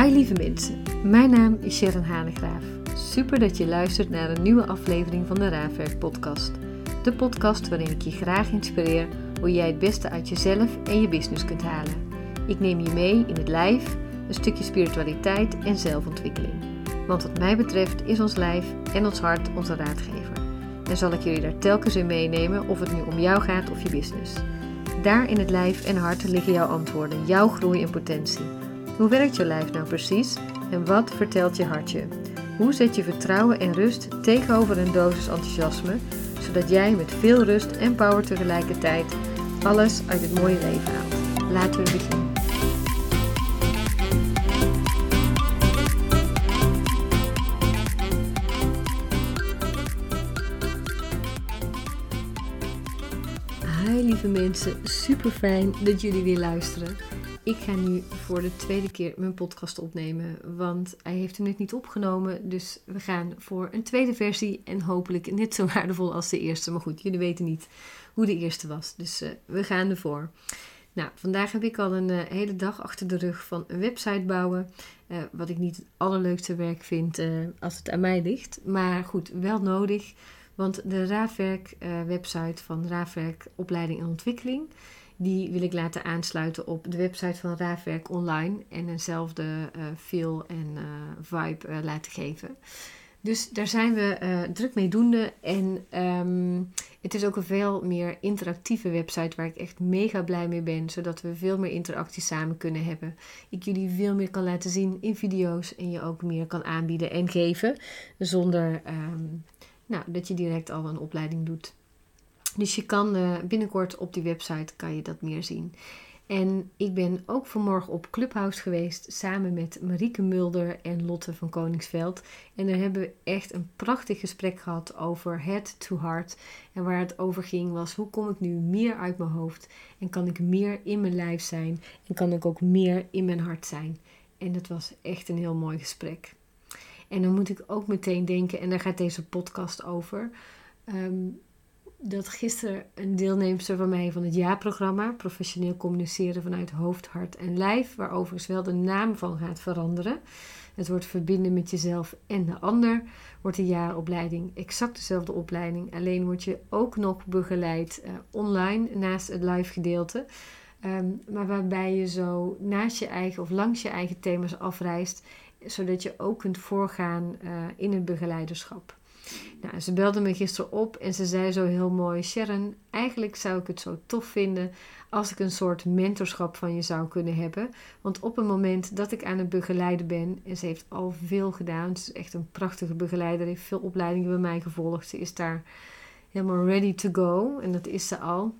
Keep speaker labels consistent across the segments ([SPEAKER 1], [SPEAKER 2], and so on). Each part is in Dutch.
[SPEAKER 1] Hi lieve mensen, mijn naam is Sharon Hanegraaf. Super dat je luistert naar een nieuwe aflevering van de Raafwerk podcast. De podcast waarin ik je graag inspireer hoe jij het beste uit jezelf en je business kunt halen. Ik neem je mee in het lijf, een stukje spiritualiteit en zelfontwikkeling. Want wat mij betreft is ons lijf en ons hart onze raadgever. En zal ik jullie daar telkens in meenemen of het nu om jou gaat of je business. Daar in het lijf en hart liggen jouw antwoorden, jouw groei en potentie. Hoe werkt je lijf nou precies en wat vertelt je hartje? Hoe zet je vertrouwen en rust tegenover een dosis enthousiasme, zodat jij met veel rust en power tegelijkertijd alles uit het mooie leven haalt? Laten we beginnen. Hi lieve mensen, super fijn dat jullie weer luisteren. Ik ga nu voor de tweede keer mijn podcast opnemen, want hij heeft hem net niet opgenomen. Dus we gaan voor een tweede versie en hopelijk net zo waardevol als de eerste. Maar goed, jullie weten niet hoe de eerste was, dus uh, we gaan ervoor. Nou, vandaag heb ik al een uh, hele dag achter de rug van een website bouwen. Uh, wat ik niet het allerleukste werk vind als het aan mij ligt. Maar goed, wel nodig. Want de Raafwerk website van Raafwerk Opleiding en Ontwikkeling die wil ik laten aansluiten op de website van Raafwerk Online en eenzelfde uh, feel en uh, vibe uh, laten geven. Dus daar zijn we druk mee doende en um, het is ook een veel meer interactieve website waar ik echt mega blij mee ben, zodat we veel meer interactie samen kunnen hebben. Ik jullie veel meer kan laten zien in video's en je ook meer kan aanbieden en geven, zonder um, nou, dat je direct al een opleiding doet. Dus je kan uh, binnenkort op die website kan je dat meer zien. En ik ben ook vanmorgen op Clubhouse geweest samen met Marieke Mulder en Lotte van Koningsveld. En daar hebben we echt een prachtig gesprek gehad over head to heart. En waar het over ging was hoe kom ik nu meer uit mijn hoofd en kan ik meer in mijn lijf zijn en kan ik ook meer in mijn hart zijn. En dat was echt een heel mooi gesprek. En dan moet ik ook meteen denken, en daar gaat deze podcast over. Um, dat gisteren een deelnemster van mij van het jaarprogramma Professioneel Communiceren vanuit Hoofd, Hart en Lijf, waar overigens wel de naam van gaat veranderen. Het wordt verbinden met jezelf en de ander, wordt de jaaropleiding exact dezelfde opleiding. Alleen word je ook nog begeleid uh, online naast het live gedeelte. Um, maar waarbij je zo naast je eigen of langs je eigen thema's afreist, zodat je ook kunt voorgaan uh, in het begeleiderschap. Nou, ze belde me gisteren op en ze zei zo heel mooi: Sharon, eigenlijk zou ik het zo tof vinden als ik een soort mentorschap van je zou kunnen hebben. Want op het moment dat ik aan het begeleiden ben, en ze heeft al veel gedaan, ze is echt een prachtige begeleider, heeft veel opleidingen bij mij gevolgd, ze is daar helemaal ready to go en dat is ze al.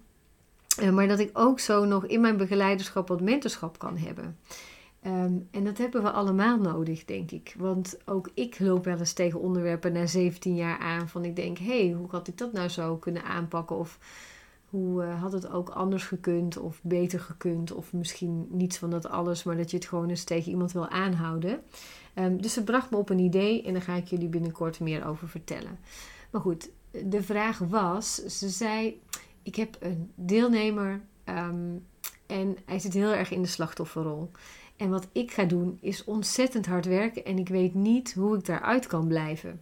[SPEAKER 1] Eh, maar dat ik ook zo nog in mijn begeleiderschap wat mentorschap kan hebben. Um, en dat hebben we allemaal nodig, denk ik. Want ook ik loop wel eens tegen onderwerpen na 17 jaar aan. Van ik denk, hé, hey, hoe had ik dat nou zo kunnen aanpakken? Of hoe uh, had het ook anders gekund of beter gekund? Of misschien niets van dat alles, maar dat je het gewoon eens tegen iemand wil aanhouden. Um, dus het bracht me op een idee en daar ga ik jullie binnenkort meer over vertellen. Maar goed, de vraag was, ze zei, ik heb een deelnemer um, en hij zit heel erg in de slachtofferrol. En wat ik ga doen is ontzettend hard werken en ik weet niet hoe ik daaruit kan blijven.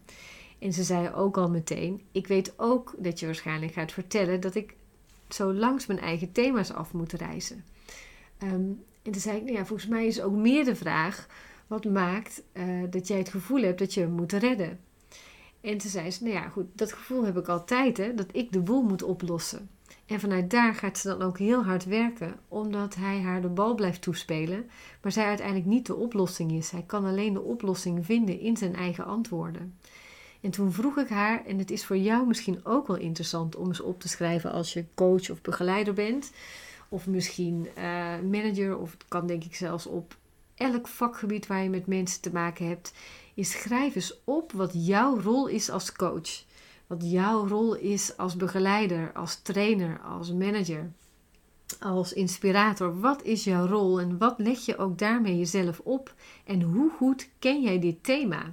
[SPEAKER 1] En ze zei ook al meteen: Ik weet ook dat je waarschijnlijk gaat vertellen dat ik zo langs mijn eigen thema's af moet reizen. Um, en toen zei ik: Nou ja, volgens mij is ook meer de vraag: wat maakt uh, dat jij het gevoel hebt dat je moet redden? En toen zei ze: Nou ja, goed, dat gevoel heb ik altijd, hè, dat ik de boel moet oplossen. En vanuit daar gaat ze dan ook heel hard werken, omdat hij haar de bal blijft toespelen, maar zij uiteindelijk niet de oplossing is. Hij kan alleen de oplossing vinden in zijn eigen antwoorden. En toen vroeg ik haar, en het is voor jou misschien ook wel interessant om eens op te schrijven als je coach of begeleider bent, of misschien uh, manager, of het kan denk ik zelfs op elk vakgebied waar je met mensen te maken hebt, is schrijf eens op wat jouw rol is als coach wat jouw rol is als begeleider, als trainer, als manager, als inspirator. Wat is jouw rol en wat leg je ook daarmee jezelf op en hoe goed ken jij dit thema?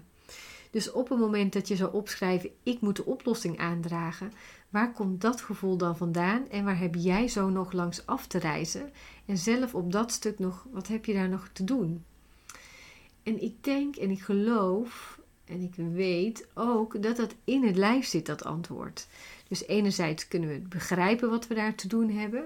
[SPEAKER 1] Dus op het moment dat je zou opschrijven, ik moet de oplossing aandragen, waar komt dat gevoel dan vandaan en waar heb jij zo nog langs af te reizen? En zelf op dat stuk nog, wat heb je daar nog te doen? En ik denk en ik geloof en ik weet ook dat dat in het lijf zit, dat antwoord. Dus enerzijds kunnen we begrijpen wat we daar te doen hebben.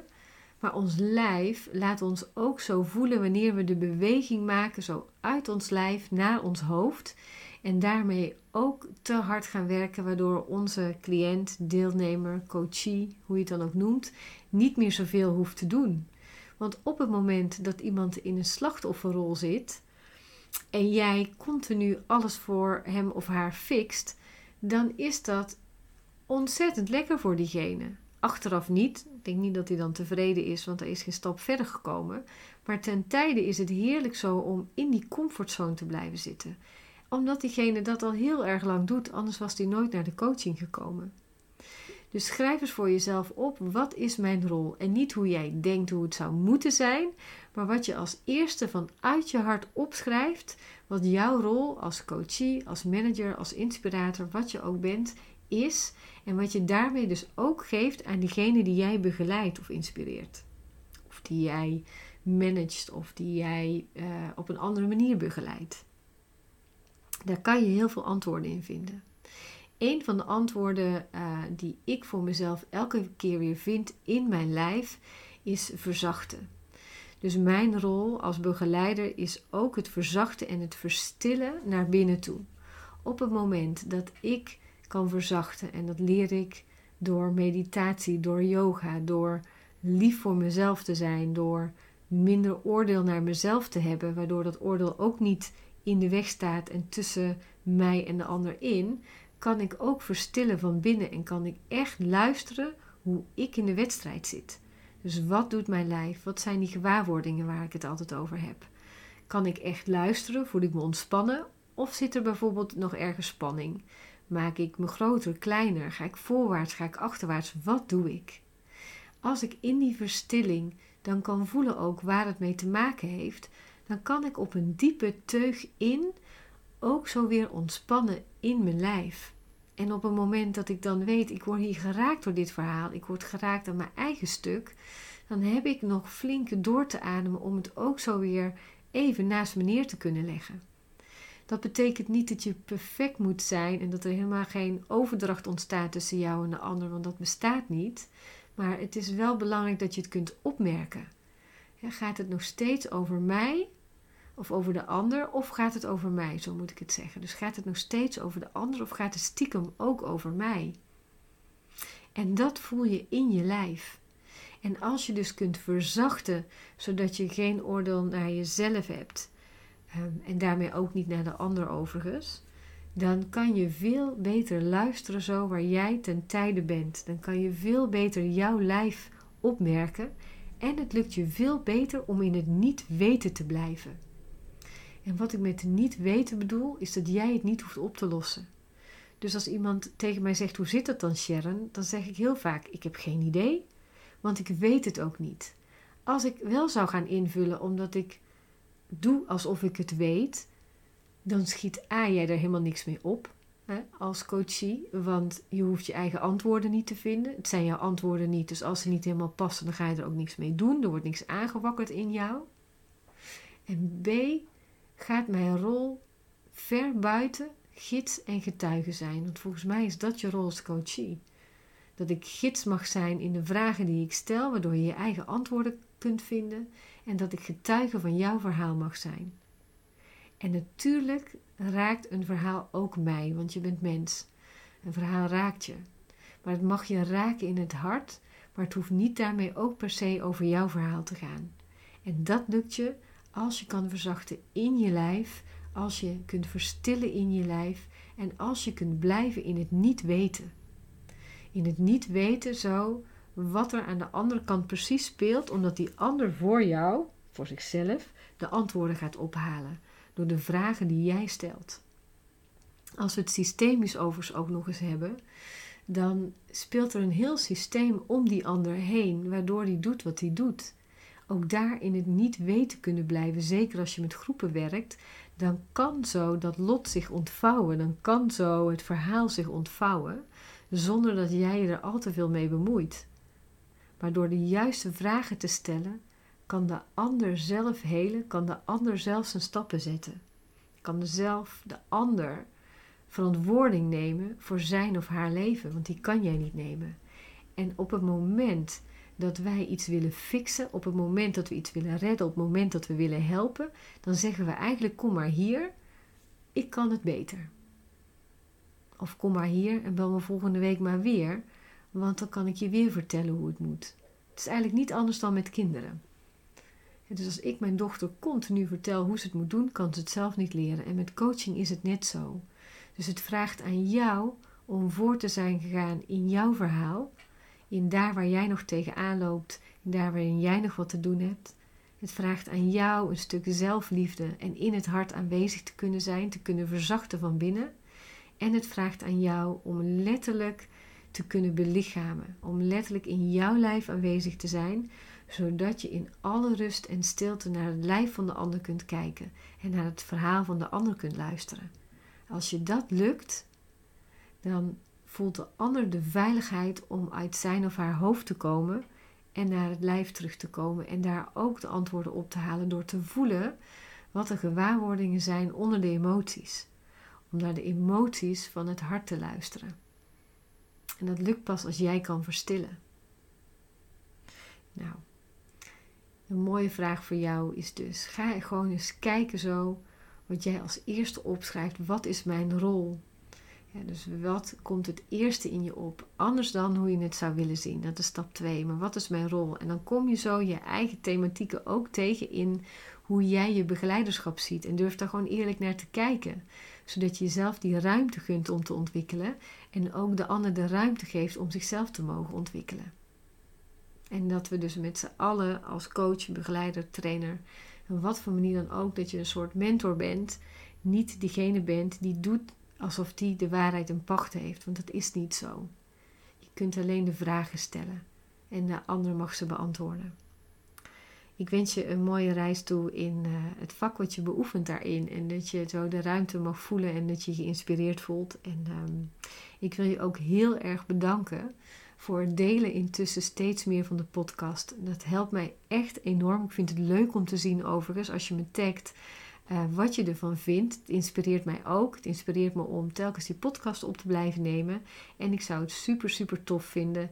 [SPEAKER 1] Maar ons lijf laat ons ook zo voelen wanneer we de beweging maken, zo uit ons lijf naar ons hoofd. En daarmee ook te hard gaan werken, waardoor onze cliënt, deelnemer, coachie, hoe je het dan ook noemt, niet meer zoveel hoeft te doen. Want op het moment dat iemand in een slachtofferrol zit en jij continu alles voor hem of haar fixt, dan is dat ontzettend lekker voor diegene. Achteraf niet. Ik denk niet dat hij dan tevreden is, want hij is geen stap verder gekomen. Maar ten tijde is het heerlijk zo om in die comfortzone te blijven zitten. Omdat diegene dat al heel erg lang doet, anders was hij nooit naar de coaching gekomen. Dus schrijf eens voor jezelf op: wat is mijn rol? En niet hoe jij denkt hoe het zou moeten zijn, maar wat je als eerste vanuit je hart opschrijft, wat jouw rol als coachie, als manager, als inspirator, wat je ook bent, is en wat je daarmee dus ook geeft aan diegene die jij begeleidt of inspireert. Of die jij managt of die jij uh, op een andere manier begeleidt. Daar kan je heel veel antwoorden in vinden. Een van de antwoorden uh, die ik voor mezelf elke keer weer vind in mijn lijf is verzachten. Dus mijn rol als begeleider is ook het verzachten en het verstillen naar binnen toe. Op het moment dat ik kan verzachten. En dat leer ik door meditatie, door yoga, door lief voor mezelf te zijn, door minder oordeel naar mezelf te hebben, waardoor dat oordeel ook niet in de weg staat en tussen mij en de ander in, kan ik ook verstillen van binnen en kan ik echt luisteren hoe ik in de wedstrijd zit. Dus wat doet mijn lijf? Wat zijn die gewaarwordingen waar ik het altijd over heb? Kan ik echt luisteren? Voel ik me ontspannen? Of zit er bijvoorbeeld nog ergens spanning? Maak ik me groter, kleiner? Ga ik voorwaarts, ga ik achterwaarts? Wat doe ik? Als ik in die verstilling dan kan voelen ook waar het mee te maken heeft, dan kan ik op een diepe teug in ook zo weer ontspannen in mijn lijf. En op een moment dat ik dan weet, ik word hier geraakt door dit verhaal, ik word geraakt aan mijn eigen stuk, dan heb ik nog flink door te ademen om het ook zo weer even naast me neer te kunnen leggen. Dat betekent niet dat je perfect moet zijn en dat er helemaal geen overdracht ontstaat tussen jou en de ander, want dat bestaat niet. Maar het is wel belangrijk dat je het kunt opmerken. Gaat het nog steeds over mij of over de ander, of gaat het over mij, zo moet ik het zeggen. Dus gaat het nog steeds over de ander of gaat het stiekem ook over mij? En dat voel je in je lijf. En als je dus kunt verzachten, zodat je geen oordeel naar jezelf hebt, Ehm, en daarmee ook niet naar de ander overigens, dan kan je veel beter luisteren zo waar jij ten tijde bent. Dan kan je veel beter jouw lijf opmerken en het lukt je veel beter om in het niet weten te blijven. En wat ik met niet weten bedoel, is dat jij het niet hoeft op te lossen. Dus als iemand tegen mij zegt: Hoe zit dat dan, Sharon? Dan zeg ik heel vaak: Ik heb geen idee, want ik weet het ook niet. Als ik wel zou gaan invullen omdat ik doe alsof ik het weet, dan schiet A jij er helemaal niks mee op hè, als coachie, want je hoeft je eigen antwoorden niet te vinden. Het zijn jouw antwoorden niet, dus als ze niet helemaal passen, dan ga je er ook niks mee doen. Er wordt niks aangewakkerd in jou. En B gaat mijn rol ver buiten gids en getuige zijn, want volgens mij is dat je rol als coachie. Dat ik gids mag zijn in de vragen die ik stel, waardoor je je eigen antwoorden kunt vinden en dat ik getuige van jouw verhaal mag zijn. En natuurlijk raakt een verhaal ook mij, want je bent mens. Een verhaal raakt je. Maar het mag je raken in het hart, maar het hoeft niet daarmee ook per se over jouw verhaal te gaan. En dat lukt je als je kan verzachten in je lijf, als je kunt verstillen in je lijf en als je kunt blijven in het niet weten. In het niet weten zo wat er aan de andere kant precies speelt, omdat die ander voor jou, voor zichzelf, de antwoorden gaat ophalen door de vragen die jij stelt. Als we het systemisch overigens ook nog eens hebben, dan speelt er een heel systeem om die ander heen, waardoor die doet wat hij doet. Ook daar in het niet weten kunnen blijven, zeker als je met groepen werkt, dan kan zo dat lot zich ontvouwen, dan kan zo het verhaal zich ontvouwen, zonder dat jij je er al te veel mee bemoeit. Maar door de juiste vragen te stellen, kan de ander zelf helen, kan de ander zelf zijn stappen zetten. Kan zelf de ander verantwoording nemen voor zijn of haar leven, want die kan jij niet nemen. En op het moment dat wij iets willen fixen, op het moment dat we iets willen redden, op het moment dat we willen helpen, dan zeggen we eigenlijk: kom maar hier, ik kan het beter. Of kom maar hier en bel me volgende week maar weer, want dan kan ik je weer vertellen hoe het moet. Het is eigenlijk niet anders dan met kinderen. Dus als ik mijn dochter continu vertel hoe ze het moet doen, kan ze het zelf niet leren. En met coaching is het net zo. Dus het vraagt aan jou om voor te zijn gegaan in jouw verhaal, in daar waar jij nog tegenaan loopt, in daar waarin jij nog wat te doen hebt. Het vraagt aan jou een stuk zelfliefde en in het hart aanwezig te kunnen zijn, te kunnen verzachten van binnen. En het vraagt aan jou om letterlijk te kunnen belichamen, om letterlijk in jouw lijf aanwezig te zijn, zodat je in alle rust en stilte naar het lijf van de ander kunt kijken en naar het verhaal van de ander kunt luisteren. Als je dat lukt, dan voelt de ander de veiligheid om uit zijn of haar hoofd te komen en naar het lijf terug te komen en daar ook de antwoorden op te halen door te voelen wat de gewaarwordingen zijn onder de emoties. Om naar de emoties van het hart te luisteren. En dat lukt pas als jij kan verstillen. Nou, een mooie vraag voor jou is dus: ga gewoon eens kijken zo wat jij als eerste opschrijft. Wat is mijn rol? Dus wat komt het eerste in je op? Anders dan hoe je het zou willen zien. Dat is stap 2. Maar wat is mijn rol? En dan kom je zo je eigen thematieken ook tegen in hoe jij je begeleiderschap ziet. En durf daar gewoon eerlijk naar te kijken. Zodat je jezelf die ruimte gunt om te ontwikkelen. En ook de ander de ruimte geeft om zichzelf te mogen ontwikkelen. En dat we dus met z'n allen als coach, begeleider, trainer, op wat voor manier dan ook, dat je een soort mentor bent, niet diegene bent die doet alsof die de waarheid in pacht heeft, want dat is niet zo. Je kunt alleen de vragen stellen en de ander mag ze beantwoorden. Ik wens je een mooie reis toe in uh, het vak wat je beoefent daarin. En dat je zo de ruimte mag voelen en dat je geïnspireerd voelt. En um, ik wil je ook heel erg bedanken voor het delen intussen steeds meer van de podcast. Dat helpt mij echt enorm. Ik vind het leuk om te zien overigens als je me tagt uh, wat je ervan vindt. Het inspireert mij ook. Het inspireert me om telkens die podcast op te blijven nemen. En ik zou het super super tof vinden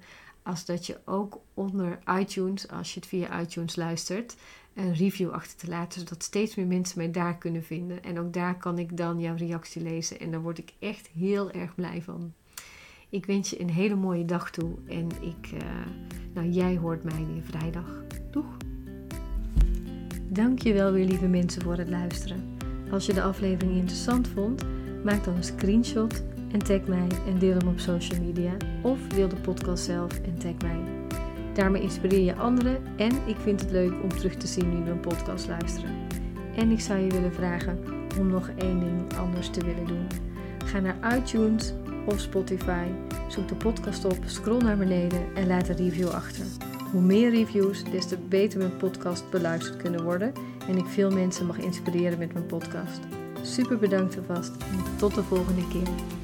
[SPEAKER 1] als dat je ook onder iTunes, als je het via iTunes luistert, een review achter te laten, zodat steeds meer mensen mij daar kunnen vinden. En ook daar kan ik dan jouw reactie lezen en daar word ik echt heel erg blij van. Ik wens je een hele mooie dag toe en ik, uh, nou jij hoort mij weer vrijdag. Doeg! Dankjewel weer lieve mensen voor het luisteren. Als je de aflevering interessant vond, maak dan een screenshot en tag mij en deel hem op social media of deel de podcast zelf en tag mij. Daarmee inspireer je anderen en ik vind het leuk om terug te zien we een podcast luisteren. En ik zou je willen vragen om nog één ding anders te willen doen. Ga naar iTunes of Spotify, zoek de podcast op, scroll naar beneden en laat een review achter. Hoe meer reviews, des te beter mijn podcast beluisterd kunnen worden en ik veel mensen mag inspireren met mijn podcast. Super bedankt alvast en tot de volgende keer.